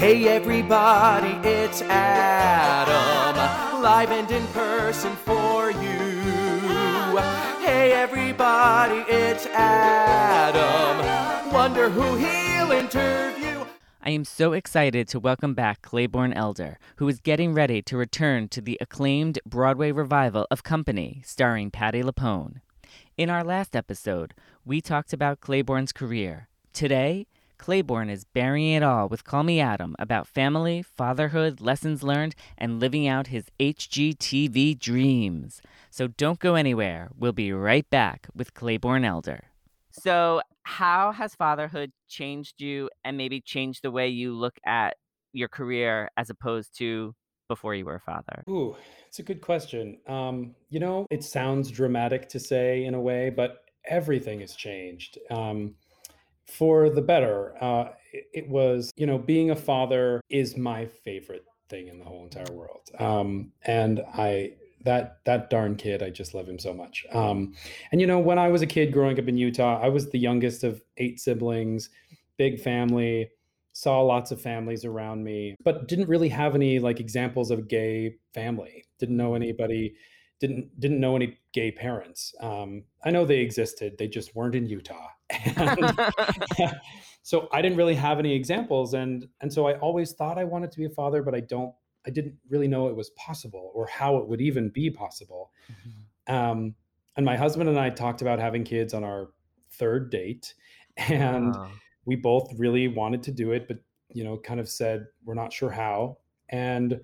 Hey everybody, it's Adam, live and in person for you. Hey everybody, it's Adam, wonder who he'll interview. I am so excited to welcome back Claybourne Elder, who is getting ready to return to the acclaimed Broadway revival of Company, starring Patti LuPone. In our last episode, we talked about Claybourne's career. Today, Claybourne is Baring It All with Call Me Adam about family, fatherhood, lessons learned, and living out his HGTV dreams. So don't go anywhere. We'll be right back with Claybourne Elder. So, how has fatherhood changed you and maybe changed the way you look at your career as opposed to before you were a father? Ooh, it's a good question. Um, you know, it sounds dramatic to say in a way, but everything has changed. Um, for the better. Uh, it, it was, you know, being a father is my favorite thing in the whole entire world. Um, and I, that that darn kid, I just love him so much. Um, and you know, when I was a kid growing up in Utah, I was the youngest of eight siblings, big family, saw lots of families around me, but didn't really have any like examples of gay family. Didn't know anybody didn't didn't know any gay parents. Um, I know they existed; they just weren't in Utah. And so I didn't really have any examples, and and so I always thought I wanted to be a father, but I don't. I didn't really know it was possible or how it would even be possible. Mm-hmm. Um, and my husband and I talked about having kids on our third date, and wow. we both really wanted to do it, but you know, kind of said we're not sure how. And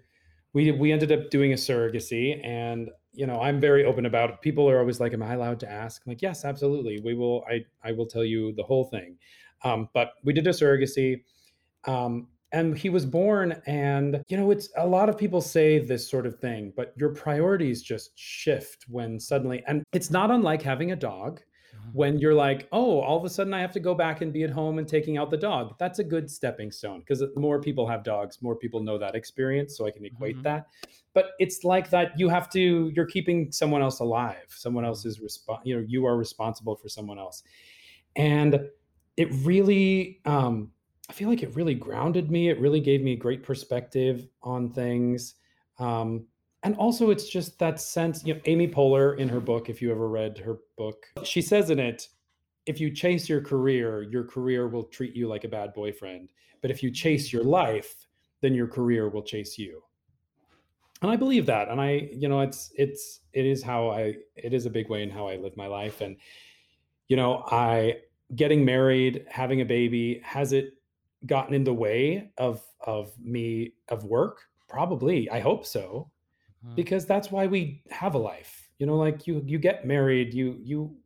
we we ended up doing a surrogacy, and you know, I'm very open about it. People are always like, "Am I allowed to ask?" I'm like, "Yes, absolutely. We will. I I will tell you the whole thing." Um, but we did a surrogacy, um, and he was born. And you know, it's a lot of people say this sort of thing, but your priorities just shift when suddenly, and it's not unlike having a dog when you're like, oh, all of a sudden I have to go back and be at home and taking out the dog. That's a good stepping stone because more people have dogs, more people know that experience. So I can equate mm-hmm. that. But it's like that you have to, you're keeping someone else alive. Someone else is resp- you know, you are responsible for someone else. And it really, um, I feel like it really grounded me. It really gave me a great perspective on things. Um, and also it's just that sense you know amy poehler in her book if you ever read her book she says in it if you chase your career your career will treat you like a bad boyfriend. But if you chase your life then your career will chase you. And i believe that. And i you know it's it's it is how i it is a big way in how i live my life. And you know i getting married having a baby has it gotten in the way of of me of work? Probably. I hope so Mm-hmm. because that's why we have a life. You know like you you get married you you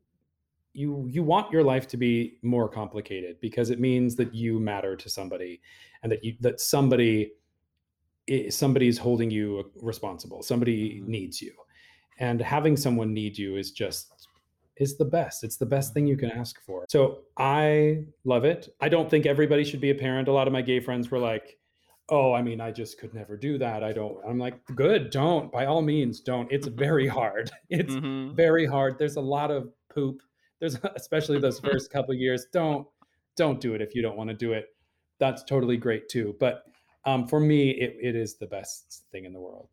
you you want your life to be more complicated because it means that you matter to somebody and that you that somebody somebody is holding you responsible. Somebody mm-hmm. needs you. And having someone need you is just is the best. It's the best thing you can ask for. So i love it. I don't think everybody should be a parent. A lot of my gay friends were like oh i mean i just could never do that. I don't i'm like good don't. By all means don't. It's very hard. It's mm-hmm. very hard. There's a lot of poop. There's especially those first couple years. Don't don't do it if you don't want to do it. That's totally great too but um, for me it, it is the best thing in the world.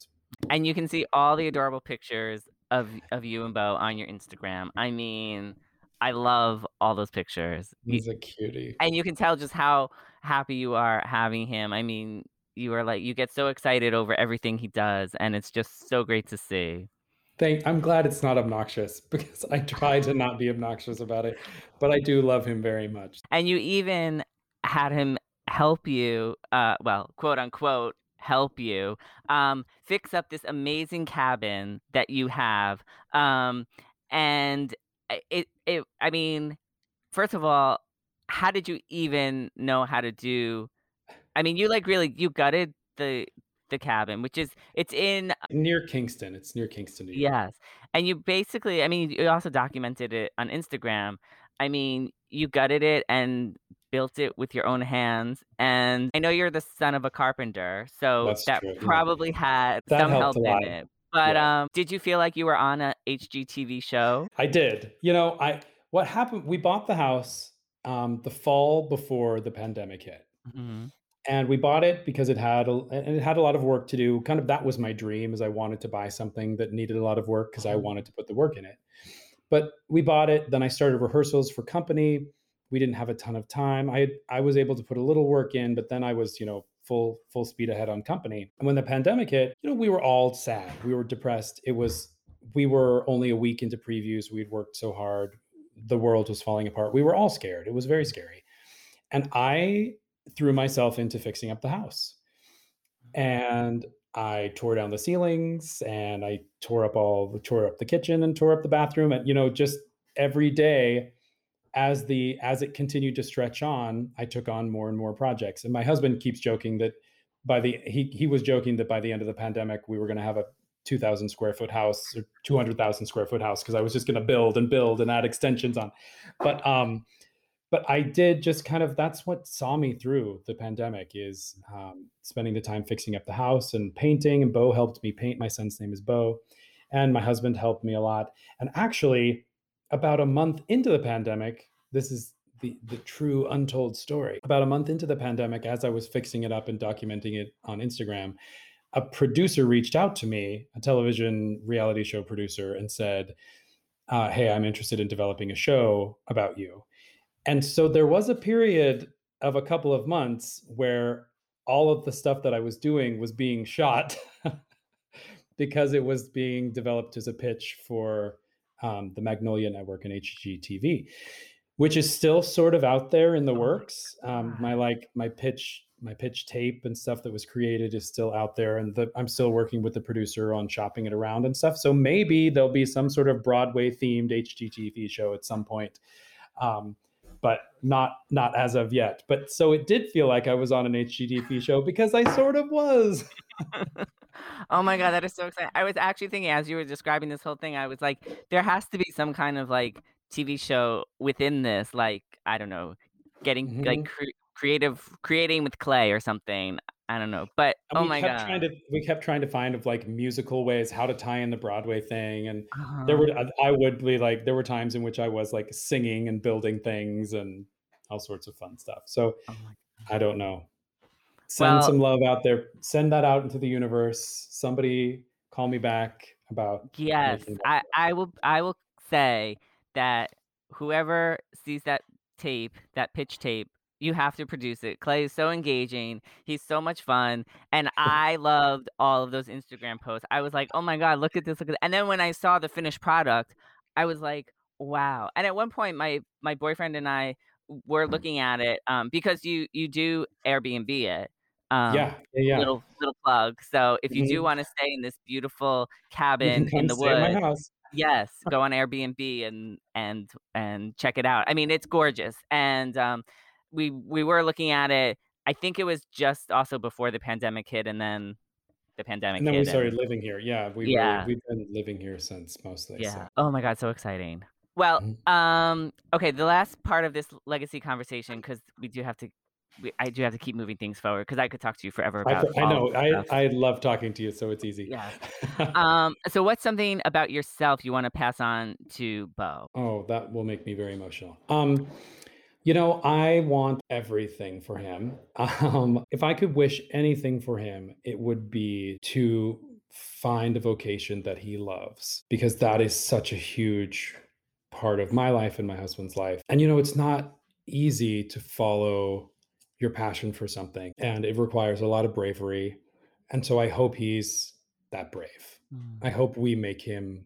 And you can see all the adorable pictures of of you and bo on your instagram. I mean I love all those pictures. He's a cutie. And you can tell just how happy you are having him. I mean, you are like you get so excited over everything he does and it's just so great to see. Thank I'm glad it's not obnoxious because I try to not be obnoxious about it, but I do love him very much. And you even had him help you uh well, quote unquote help you um, fix up this amazing cabin that you have. Um, and it, it, I mean, first of all, how did you even know how to do? I mean, you like really you gutted the the cabin, which is it's in near Kingston. It's near Kingston. Yes, and you basically, I mean, you also documented it on Instagram. I mean, you gutted it and built it with your own hands. And I know you're the son of a carpenter, so That's that true, probably had That some help lot. in it. But Yeah. um, did you feel like you were on a HGTV show? I did. You know, I what happened? We bought the house um, the fall before the pandemic hit. Mhm. and we bought it because it had a, and it had a lot of work to do. Kind of that was my dream is i wanted to buy something that needed a lot of work because i wanted to put the work in it. But we bought it then i started rehearsals for company. We didn't have a ton of time. I i was able to put a little work in but then i was you know full full speed ahead on company. And when the pandemic hit you know we were all sad. We were depressed. It was we were only a week into previews. We'd worked so hard the world was falling apart we were all scared it was very scary and i threw myself into fixing up the house. And I tore down the ceilings and I tore up all the tore up the kitchen and tore up the bathroom and you know just every day as the as it continued to stretch on I took on more and more projects and my husband keeps joking that by the he he was joking that by the end of the pandemic we were going to have a 2000 square foot house or 200,000 square foot house because I was just going to build and build and add extensions on but um but I did just kind of that's what saw me through the pandemic is um, spending the time fixing up the house and painting. And Bo helped me paint. My son's name is Bo, and my husband helped me a lot. And actually, about a month into the pandemic, this is the the true untold story. About a month into the pandemic, as I was fixing it up and documenting it on Instagram, a producer reached out to me, a television reality show producer, and said, uh, "Hey, I'm interested in developing a show about you." And so there was a period of a couple of months where all of the stuff that I was doing was being shot because it was being developed as a pitch for um, the Magnolia Network and HGTV, which is still sort of out there in the works. Um, my like my pitch my pitch tape and stuff that was created is still out there, and the, I'm still working with the producer on shopping it around and stuff. So maybe there'll be some sort of Broadway themed HGTV show at some point. Um, but not not as of yet. But so it did feel like I was on an HGTV show because I sort of was. oh my god, that is so exciting! I was actually thinking as you were describing this whole thing, I was like, there has to be some kind of like TV show within this, like I don't know, getting like Mhm. cre- creative, creating with clay or something. I don't know, but And oh my god, trying to we kept trying to find of like musical ways how to tie in the Broadway thing and Uh-huh. there were I- I would be like there were times in which I was like singing and building things and all sorts of fun stuff. So Oh I don't know. Send Well- some love out there. Send that out into the universe. Somebody call me back about Yes, I. I will. I will say that whoever sees that tape, that pitch tape, you have to produce it. Clay is so engaging. He's so much fun, and I loved all of those Instagram posts. I was like, "Oh my god, look at this! Look at!" This. And then when I saw the finished product, I was like, "Wow!" And at one point, my my boyfriend and I were looking at it um, because you you do Airbnb it. Um, yeah, yeah. Little little plug. So if you do Mhm. want to stay in this beautiful cabin in the woods, yes go on airbnb and and and check it out i mean it's gorgeous and um we we were looking at it i think it was just also before the pandemic hit and then the pandemic And then we started and- living here. Yeah, we Yeah. were, we've been living here since mostly. yeah So. oh my god so exciting well Mhm. um okay the last part of this legacy conversation because we do have to we, i do have to keep moving things forward because i could talk to you forever I, about I all know. I. I love talking to you, so it's easy. Yeah. um so what's something about yourself you want to pass on to bo oh, that will make me very emotional. Um, you know, I want everything for him. Um, if I could wish anything for him, it would be to find a vocation that he loves, because that is such a huge part of my life and my husband's life. And you know, it's not easy to follow your passion for something, and it requires a lot of bravery. And so I hope he's that brave. I hope we make him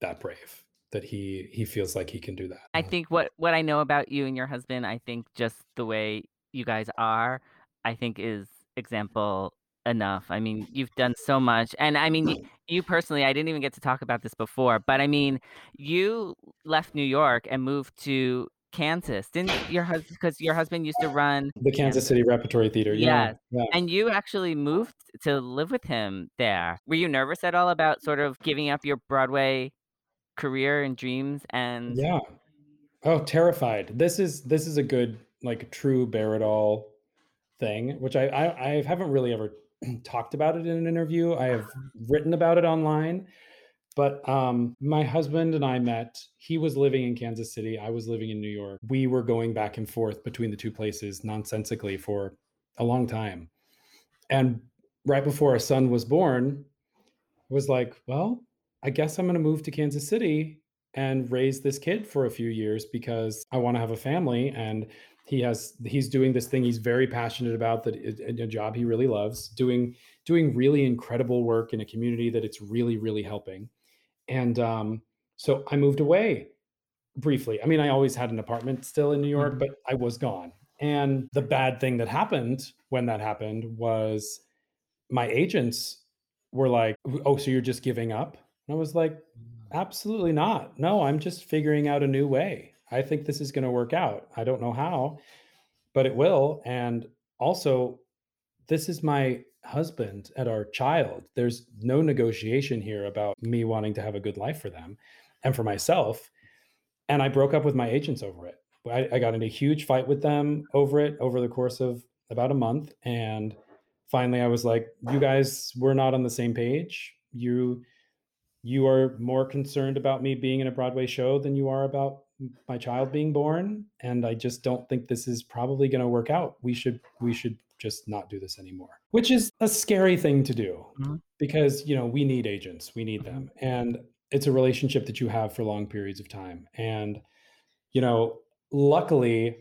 that brave that he he feels like he can do that. I think what what I know about you and your husband, I think just the way you guys are, I think is example enough. I mean, you've done so much. And I mean, y- you personally, I didn't even get to talk about this before, but I mean, you left New York and moved to Kansas. Didn't your husband, because your husband used to run The Kansas City Repertory Theater. Yeah. Yes. yeah. and you actually moved to live with him there. Were you nervous at all about sort of giving up your Broadway career and dreams and Yeah. Oh, terrified. This is this is a good like true all thing, which I, I I haven't really ever talked about it in an interview. I have written about it online, but um, my husband and I met. He was living in Kansas City. I was living in New York. We were going back and forth between the two places nonsensically for a long time, and right before our son was born, I was like, well, I guess I'm going to move to Kansas City and raise this kid for a few years because I want to have a family and he has he's doing this thing he's very passionate about that a job he really loves doing doing really incredible work in a community that it's really really helping. And um, so I moved away briefly. I mean I always had an apartment still in New York but I was gone. And the bad thing that happened when that happened was my agents were like oh so you're just giving up and I was like mm. Absolutely not. No, I'm just figuring out a new way. I think this is going to work out. I don't know how, but it will. And also, this is my husband and our child. There's no negotiation here about me wanting to have a good life for them and for myself. And I broke up with my agents over it. I, I got in a huge fight with them over it over the course of about a month. And finally, I was like, you guys, we're not on the same page. You, you are more concerned about me being in a Broadway show than you are about my child being born and I just don't think this is probably going to work out. We should we should just not do this anymore. Which is a scary thing to do Mhm. because, you know, we need agents, we need Mhm. them. And it's a relationship that you have for long periods of time. And you know, luckily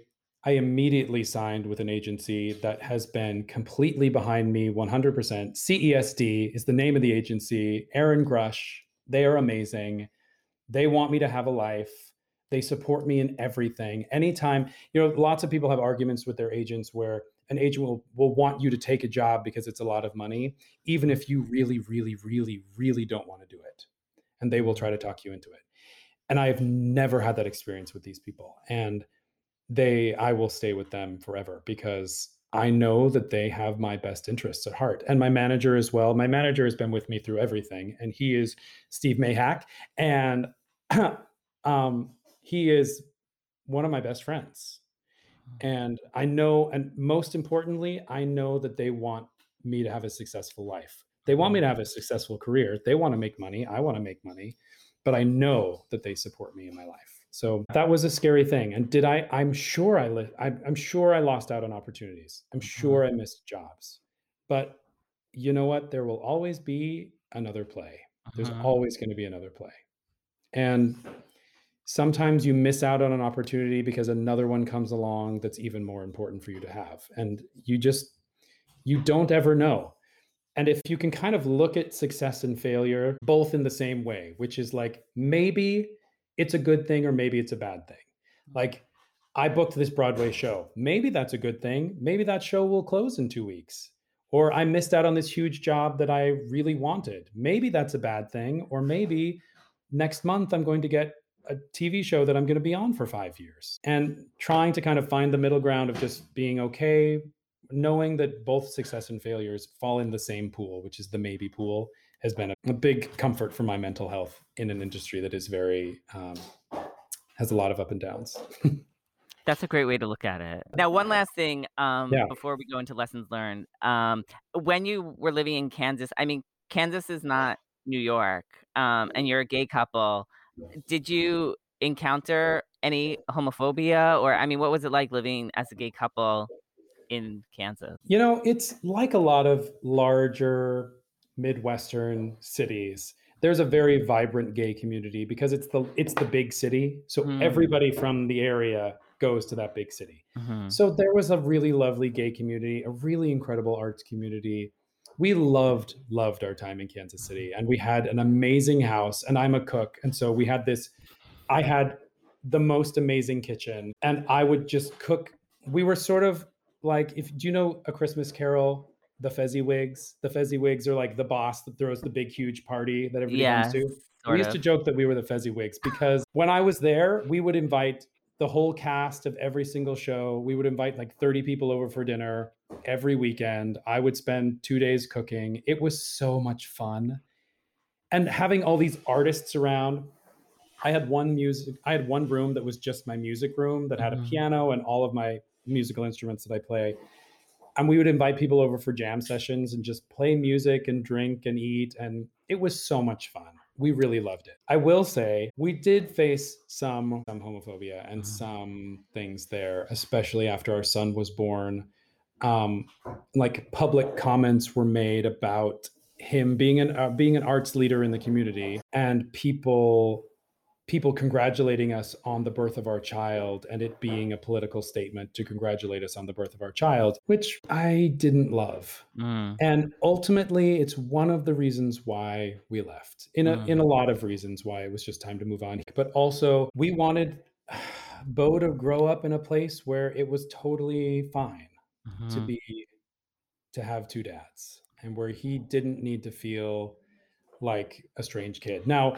I immediately signed with an agency that has been completely behind me 100%. CESD is the name of the agency. Aaron Grush, they are amazing. They want me to have a life. They support me in everything. Anytime, you know, lots of people have arguments with their agents where an agent will, will want you to take a job because it's a lot of money, even if you really, really, really, really don't want to do it. And they will try to talk you into it. And I've never had that experience with these people. And they, I will stay with them forever because I know that they have my best interests at heart. And my manager as well. My manager has been with me through everything, and he is Steve Mayhack. And um, he is one of my best friends. And I know, and most importantly, I know that they want me to have a successful life. They want me to have a successful career. They want to make money. I want to make money. But I know that they support me in my life. So that was a scary thing. And did I? I'm sure I. Li- I I'm sure I lost out on opportunities. I'm sure I missed jobs. But you know what? There will always be another play. There's Uh-huh. always going to be another play. And sometimes you miss out on an opportunity because another one comes along that's even more important for you to have. And you just, you don't ever know. And if you can kind of look at success and failure both in the same way, which is like maybe it's a good thing or maybe it's a bad thing. Mm-hmm. Like I booked this Broadway show. Maybe that's a good thing. Maybe that show will close in two weeks. Or I missed out on this huge job that I really wanted. Maybe that's a bad thing. Or maybe next month I'm going to get a TV show that I'm going to be on for five years. And trying to kind of find the middle ground of just being okay, knowing that both success and failures fall in the same pool, which is the maybe pool, has been a, big comfort for my mental health in an industry that is very, um, has a lot of up and downs. That's a great way to look at it. Now, one last thing um, Yeah. before we go into lessons learned. Um, when you were living in Kansas, I mean, Kansas is not New York, um, and you're a gay couple. Did you encounter any homophobia, or I mean, what was it like living as a gay couple in Kansas? You know, it's like a lot of larger Midwestern cities. There's a very vibrant gay community because it's the it's the big city. So Hmm. everybody from the area goes to that big city. Mhm. So there was a really lovely gay community, a really incredible arts community. We loved loved our time in Kansas City and we had an amazing house and I'm a cook and so we had this I had the most amazing kitchen and I would just cook we were sort of like if do you know a Christmas carol the Fezziwigs. The Fezziwigs are like the boss that throws the big, huge party that everybody Yeah, comes to. we used of. to joke that we were the Fezziwigs because when I was there, we would invite the whole cast of every single show. We would invite like 30 people over for dinner every weekend. I would spend two days cooking. It was so much fun. And having all these artists around, I had one music, I had one room that was just my music room that had a Mhm. piano and all of my musical instruments that I play. And we would invite people over for jam sessions and just play music and drink and eat. And it was so much fun. We really loved it. I will say we did face some some homophobia and Mhm. some things there, especially after our son was born. Um, like public comments were made about him being an uh, being an arts leader in the community and people people congratulating us on the birth of our child and it being a political statement to congratulate us on the birth of our child which i didn't love. Mm, and ultimately it's one of the reasons why we left. In a in a lot of reasons why it was just time to move on. But also we wanted bo to grow up in a place where it was totally fine to mhm. be to have two dads and where he didn't need to feel like a strange kid. Now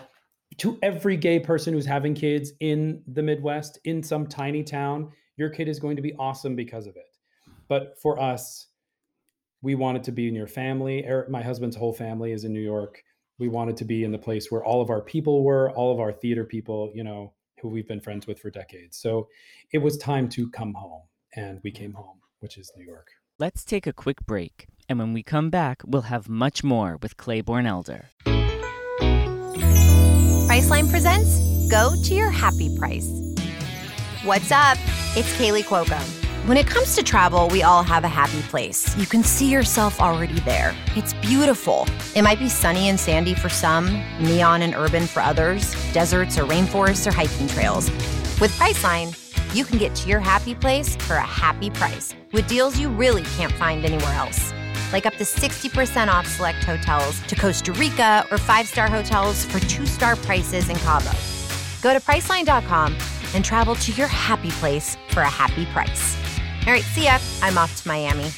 to every gay person who's having kids in the midwest in some tiny town your kid is going to be awesome because of it. But for us we wanted to be in your family. Eric, my husband's whole family is in new york. We wanted to be in the place where all of our people were all of our theater people you know who we've been friends with for decades. So it was time to come home and we came home which is new york. Let's take a quick break, and when we come back, we'll have much more with Claybourne Elder. Priceline presents Go to Your Happy Price. What's up? It's Kaley Cuoco. When it comes to travel, we all have a happy place. You can see yourself already there. It's beautiful. It might be sunny and sandy for some, neon and urban for others, deserts or rainforests or hiking trails. With Priceline, you can get to your happy place for a happy price with deals you really can't find anywhere else. Like up to 60% off select hotels to Costa Rica or five star hotels for two star prices in Cabo. Go to Priceline.com and travel to your happy place for a happy price. All right, see ya. I'm off to Miami.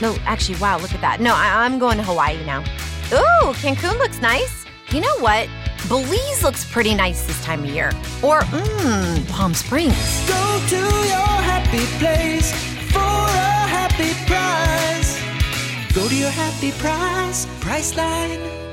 No, actually, wow, look at that. No, I- I'm going to Hawaii now. Ooh, Cancun looks nice. You know what? Belize looks pretty nice this time of year. Or, mmm, Palm Springs. Go to your happy place for a happy price. Go to your happy price, Priceline.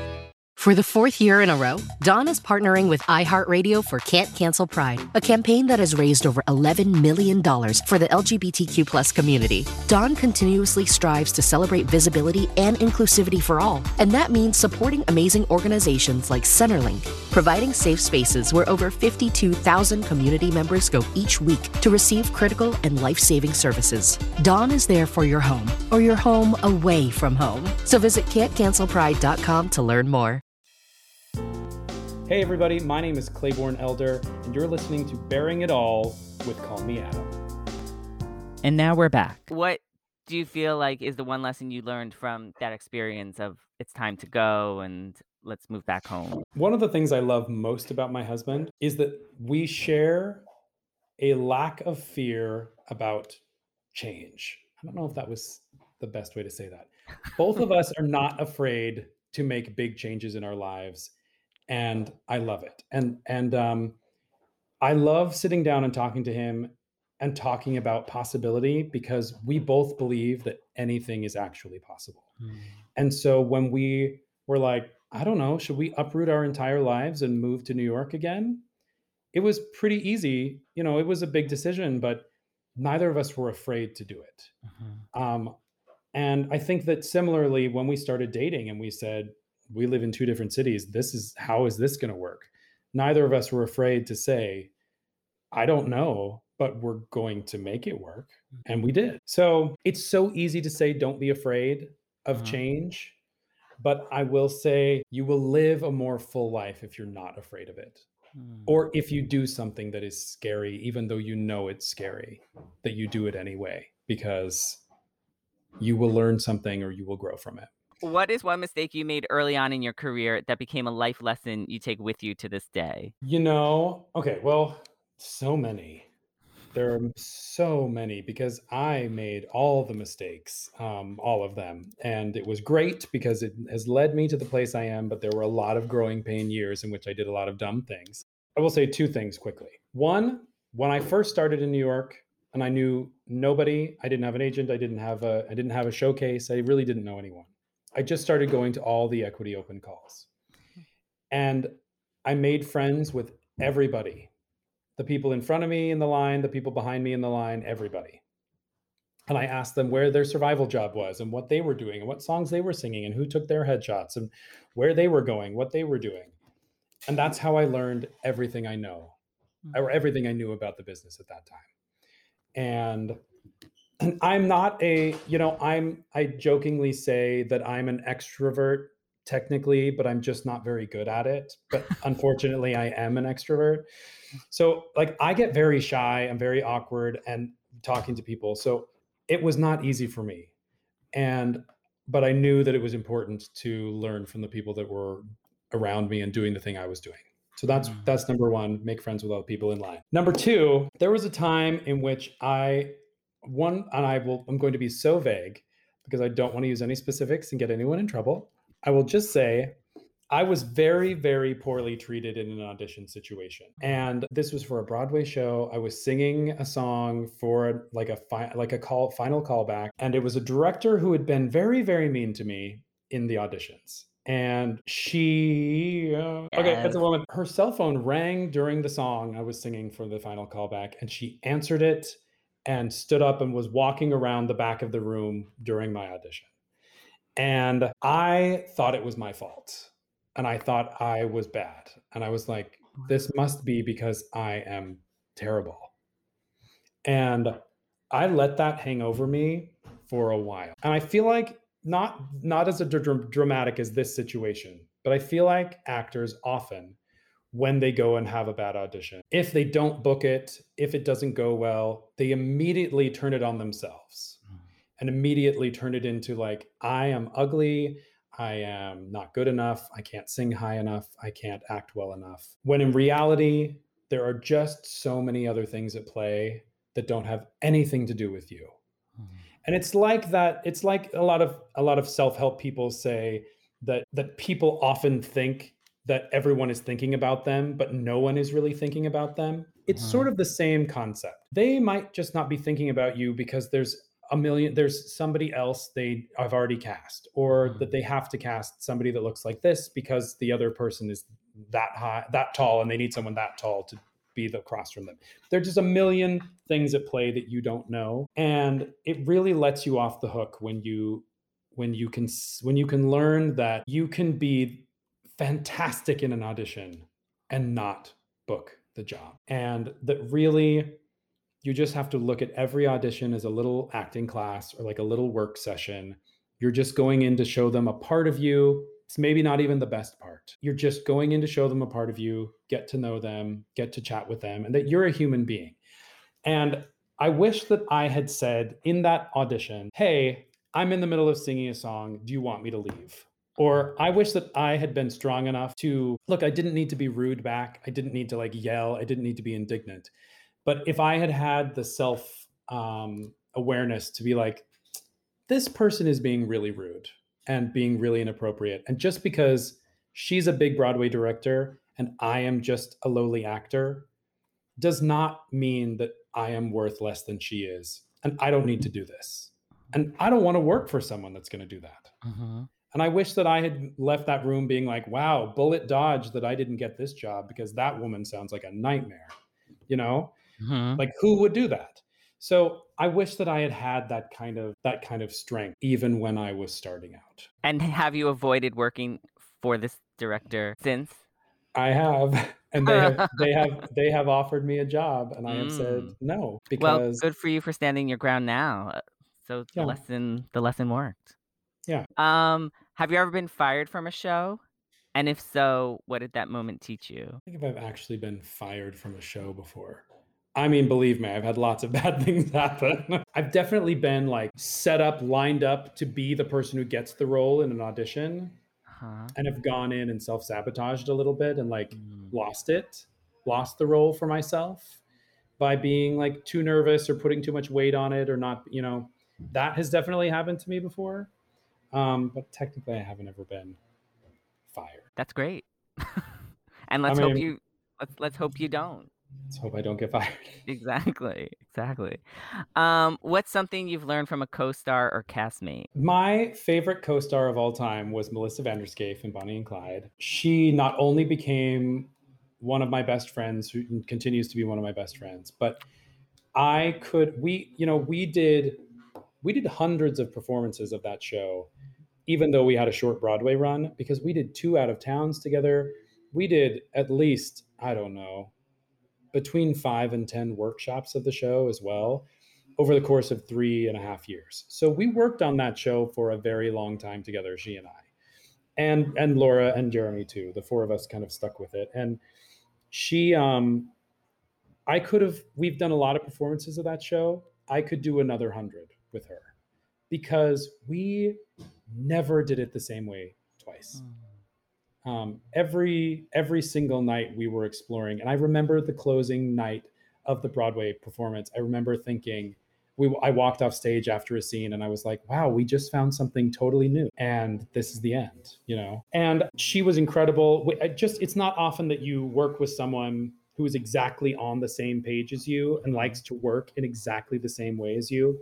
For the fourth year in a row, Dawn is partnering with iHeartRadio for Can't Cancel Pride, a campaign that has raised over $11 million for the LGBTQ plus community. Dawn continuously strives to celebrate visibility and inclusivity for all, and that means supporting amazing organizations like CenterLink, providing safe spaces where over 52,000 community members go each week to receive critical and life-saving services. Dawn is there for your home, or your home away from home. So visit can'tcancelpride.com to learn more. Hey, everybody, my name is Claybourne Elder, and you're listening to Baring It All with Call Me Adam. And now we're back. What do you feel like is the one lesson you learned from that experience of it's time to go and let's move back home? One of the things I love most about my husband is that we share a lack of fear about change. I don't know if that was the best way to say that. Both of us are not afraid to make big changes in our lives, and I love it. And and um, I love sitting down and talking to him and talking about possibility because we both believe that anything is actually possible. And so when we were like, I don't know, should we uproot our entire lives and move to New York again? It was pretty easy. You know, it was a big decision, but neither of us were afraid to do it. Um, and I think that similarly, when we started dating and we said, we live in two different cities, this is how is this going to work? Neither of us were afraid to say, I don't know, but we're going to make it work. And we did. So it's so easy to say, don't be afraid of Mhm. change. But I will say, you will live a more full life if you're not afraid of it. Mm. Or if you do something that is scary, even though you know it's scary, that you do it anyway, because you will learn something or you will grow from it. What is one mistake you made early on in your career that became a life lesson you take with you to this day? You know, okay, well, so many. There are so many because I made all the mistakes, um, all of them. And it was great because it has led me to the place I am. But there were a lot of growing pain years in which I did a lot of dumb things. I will say two things quickly. One, when I first started in New York and I knew nobody, I didn't have an agent, I didn't have a I didn't have a showcase, I really didn't know anyone. I just started going to all the equity open calls. Mm-hmm. And I made friends with everybody the people in front of me in the line, the people behind me in the line, everybody. And I asked them where their survival job was and what they were doing and what songs they were singing and who took their headshots and where they were going, what they were doing. And that's how I learned everything I know mm-hmm. or everything I knew about the business at that time. And, and I'm not a, you know, I'm, I jokingly say that I'm an extrovert technically, but I'm just not very good at it. But unfortunately, I am an extrovert. So, like, I get very shy, I'm very awkward and talking to people. So, it was not easy for me. And, but I knew that it was important to learn from the people that were around me and doing the thing I was doing. So that's mm. that's number one, make friends with other people in line. Number two, there was a time in which I one and I will I'm going to be so vague because I don't want to use any specifics and get anyone in trouble. I will just say I was very, very poorly treated in an audition situation. And this was for a Broadway show. I was singing a song for like a fi- like a call final callback. And it was a director who had been very, very mean to me in the auditions. And she, uh, okay, that's a woman. Her cell phone rang during the song I was singing for the final callback, and she answered it and stood up and was walking around the back of the room during my audition. And I thought it was my fault. And I thought I was bad. And I was like, this must be because I am terrible. And I let that hang over me for a while. And I feel like not not as a dr- dramatic as this situation, but I feel like actors often when they go and have a bad audition, if they don't book it, if it doesn't go well, they immediately turn it on themselves mm. and immediately turn it into like I am ugly, I am not good enough, I can't sing high enough, I can't act well enough. When in reality, there are just so many other things at play that don't have anything to do with you. Mm. And it's like that it's like a lot of a lot of self-help people say that that people often think that everyone is thinking about them but no one is really thinking about them. It's uh-huh. sort of the same concept. They might just not be thinking about you because there's a million there's somebody else they have already cast or hmm. that they have to cast somebody that looks like this because the other person is that high that tall and they need someone that tall to be the across from them there's just a million things at play that you don't know and it really lets you off the hook when you when you can when you can learn that you can be fantastic in an audition and not book the job and that really you just have to look at every audition as a little acting class or like a little work session. You're just going in to show them a part of you. It's maybe not even the best part. You're just going in to show them a part of you, get to know them, get to chat with them, and that you're a human being. And I wish that I had said in that audition, hey, I'm in the middle of singing a song. Do you want me to leave? Or I wish that I had been strong enough to look, I didn't need to be rude back. I didn't need to like yell. I didn't need to be indignant. But if I had had the self um, awareness to be like, this person is being really rude and being really inappropriate. And just because she's a big Broadway director and I am just a lowly actor does not mean that I am worth less than she is. And I don't need to do this. And I don't want to work for someone that's going to do that. And I wish that I had left that room being like, wow, bullet dodge that I didn't get this job because that woman sounds like a nightmare. You know? Mhm. Like who would do that? So I wish that I had had that kind of that kind of strength even when I was starting out. And have you avoided working for this director since? I have, and they have they have they have offered me a job, and I have said Mm. no Well, because good for you for standing your ground now. Uh, So the Yeah. lesson the lesson worked. Yeah. Um, have you ever been fired from a show? And if so, what did that moment teach you? I think if I've actually been fired from a show before. I mean, believe me, I've had lots of bad things happen. I've definitely been like set up, lined up to be the person who gets the role in an audition, Huh? and have gone in and self sabotaged a little bit and like Mm. lost it, lost the role for myself. by being like too nervous or putting too much weight on it or not, you know, that has definitely happened to me before. Um, but technically, I haven't ever been fired. That's great. and let's I hope you let's let's hope you don't. Let's hope I don't get fired. Exactly. Exactly. Um, what's something you've learned from a co-star or castmate? My favorite co-star of all time was Melissa van der Schyff in Bonnie and Clyde. She not only became one of my best friends, who continues to be one of my best friends, but I could we you know we did we did hundreds of performances of that show, even though we had a short Broadway run because we did two out of towns together. We did at least I don't know between five and ten workshops of the show as well over the course of three and a half years. So we worked on that show for a very long time together, she and I, and and Laura and Jeremy too. The four of us kind of stuck with it, and she, um, I could have. We've done a lot of performances of that show. I could do another hundred with her because we never did it the same way twice. Um, every every single night we were exploring and i remember the closing night of the broadway performance. I remember thinking we i walked off stage after a scene and i was like wow we just found something totally new and this is the end you know? And she was incredible. I just it's not often that you work with someone who is exactly on the same page as you and likes to work in exactly the same way as you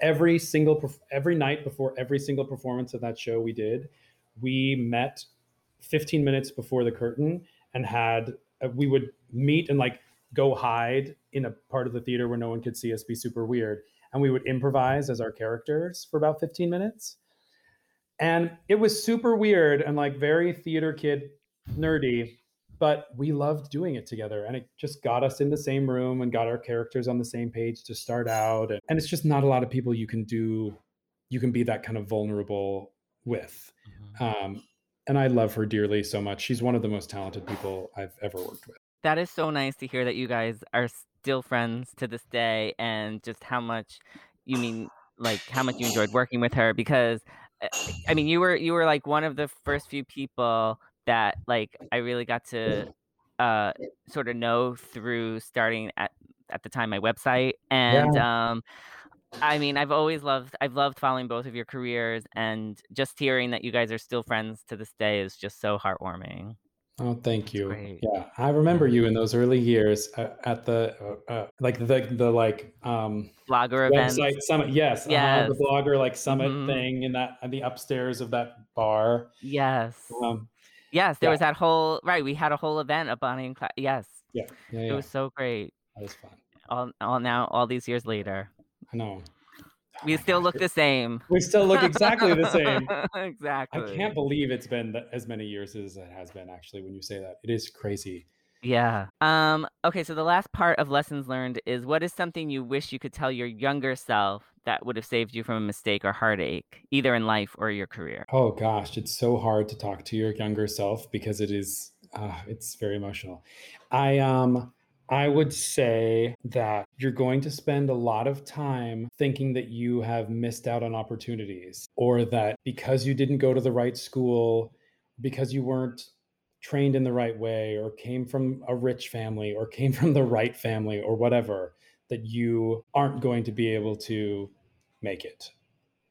every single every night before every single performance of that show we did we met 15 minutes before the curtain and had uh, we would meet and like go hide in a part of the theater where no one could see us be super weird. And we would improvise as our characters for about 15 minutes. And it was super weird and like very theater kid nerdy but we loved doing it together and it just got us in the same room and got our characters on the same page to start out and, and it's just not a lot of people you can do you can be that kind of vulnerable with. Um, and i love her dearly so much. She's one of the most talented people i've ever worked with. That is so nice to hear that you guys are still friends to this day and just how much you mean like how much you enjoyed working with her because uh, I mean you were you were like one of the first few people that like I really got to uh sort of know through starting at at the time my website and um I mean I've always loved I've loved following both of your careers and just hearing that you guys are still friends to this day is just so heartwarming. oh thank you great. yeah i remember you in those early years uh, at the uh, uh, like the the like um Blogger events. website summit yes uh-huh, Yes. the blogger like summit Mhm. thing in that in the upstairs of that bar Yes. um Yes, there Yeah. was that whole right. We had a whole event at Bonnie and Clyde. Yes, yeah yeah, it yeah. was so great. that was fun All, all now, all these years later, i know oh we still look the same. we still look exactly the same exactly. i can't believe it's been as many years as it has been actually when you say that it is crazy Yeah. Um. Okay. So the last part of lessons learned is what is something you wish you could tell your younger self that would have saved you from a mistake or heartache, either in life or your career. Oh gosh, it's so hard to talk to your younger self because it is uh, it's very emotional. I um I would say that you're going to spend a lot of time thinking that you have missed out on opportunities or that because you didn't go to the right school, because you weren't trained in the right way or came from a rich family or came from the right family or whatever that you aren't going to be able to make it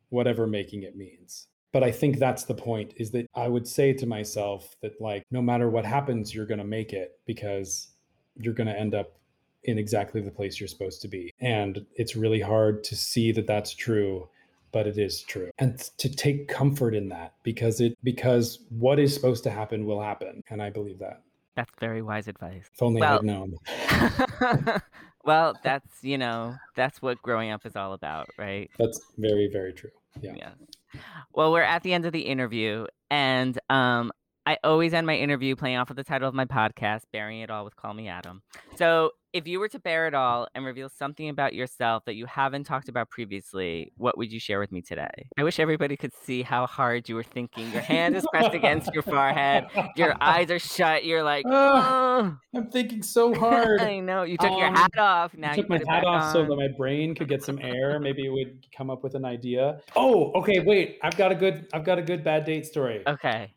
whatever making it means. But I think that's the point is that I would say to myself that, like, no matter what happens, you're going to make it because you're going to end up in exactly the place you're supposed to be. And it's really hard to see that that's true, but it is true. And to take comfort in that because it, because what is supposed to happen will happen. And I believe that. That's very wise advice. If only Well- I'd known. well, that's you know that's what growing up is all about, right? That's very, very true. Yeah. Yes. Well, we're at the end of the interview, and um, I always end my interview playing off of the title of my podcast, "Baring It All with Call Me Adam." So, if you were to bear it all and reveal something about yourself that you haven't talked about previously, what would you share with me today? I wish everybody could see how hard you were thinking. Your hand is pressed against your forehead. Your eyes are shut. You're like, oh, I'm thinking so hard. I know. You took your Um, hat off. Now I you took my hat off so that my brain could get some air. Maybe it would come up with an idea. Oh, okay. Wait, I've got a good. I've got a good bad date story. Okay.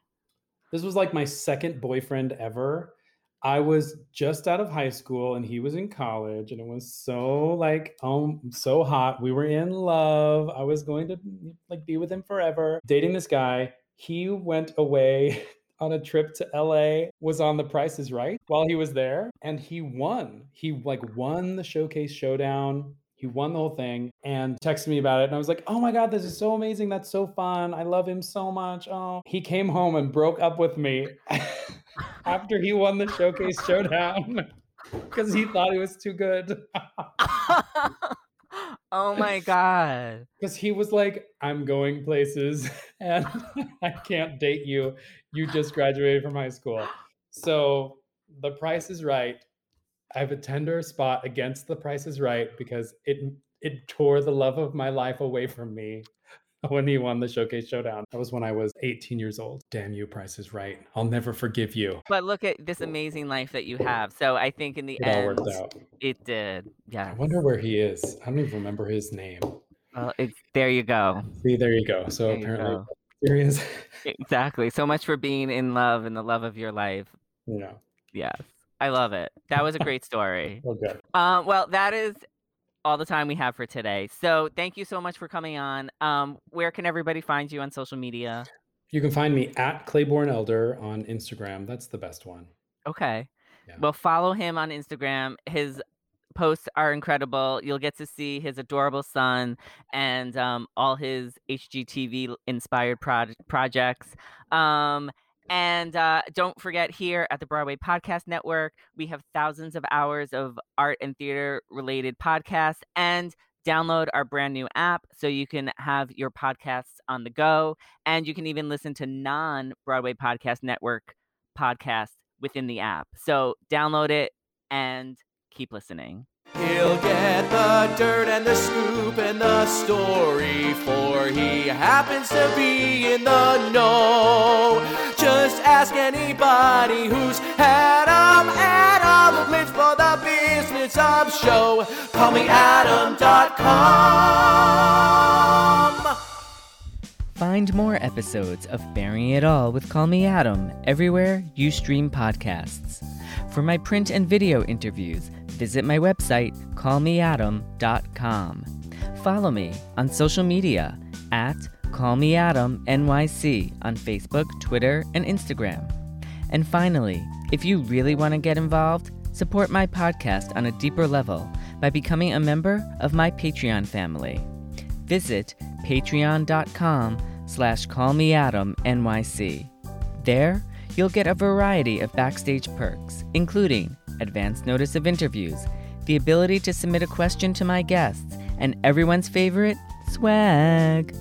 This was like my second boyfriend ever. I was just out of high school and he was in college and it was so like um so hot. We were in love. I was going to like be with him forever. Dating this guy. He went away on a trip to LA, was on the Price Is Right while he was there and he won. He like won the showcase showdown. He won the whole thing and texted me about it. And I was like, oh my God, this is so amazing. That's so fun. I love him so much. Oh, he came home and broke up with me after he won the showcase showdown because he thought he was too good. oh my God. Because he was like, I'm going places and I can't date you. You just graduated from high school. So the price is right I have a tender spot against The Price is Right because it it tore the love of my life away from me when he won the Showcase Showdown. That was when I was 18 years old. Damn you, Price is Right. I'll never forgive you. But look at this amazing life that you have. So I think in the It all end, worked out. it did. Yeah. I wonder where he is. I don't even remember his name. Well, it's there you go. See, there you go. So There apparently, serious. Exactly. So much for being in love and the love of your life. Yeah. Yes. I love it. That was a great story. well, good. Um, well, that is all the time we have for today. So thank you so much for coming on. Um, where can everybody find you on social media? You can find me at Claybourne Elder on Instagram. That's the best one. Okay. Yeah. Well, follow him on Instagram. His posts are incredible. You'll get to see his adorable son and um, all his HGTV inspired proj- projects. Um, and uh, don't forget, here at the Broadway Podcast Network, we have thousands of hours of art and theater related podcasts and download our brand new app so you can have your podcasts on the go. And you can even listen to non Broadway Podcast Network podcasts within the app. So download it and keep listening. He'll get the dirt and the scoop and the story, for he happens to be in the know. Just ask anybody who's had 'em. Adam lives for the business of show. Call me Adam.com. Find more episodes of Baring It All with Call Me Adam everywhere you stream podcasts. For my print and video interviews, visit my website, callmeadam.com. Follow me on social media at callmeadamnyc on Facebook, Twitter, and Instagram. And finally, if you really want to get involved, support my podcast on a deeper level by becoming a member of my Patreon family. Visit patreon.com slash callmeadamnyc. There, you'll get a variety of backstage perks, including advance notice of interviews, the ability to submit a question to my guests, and everyone's favorite, swag.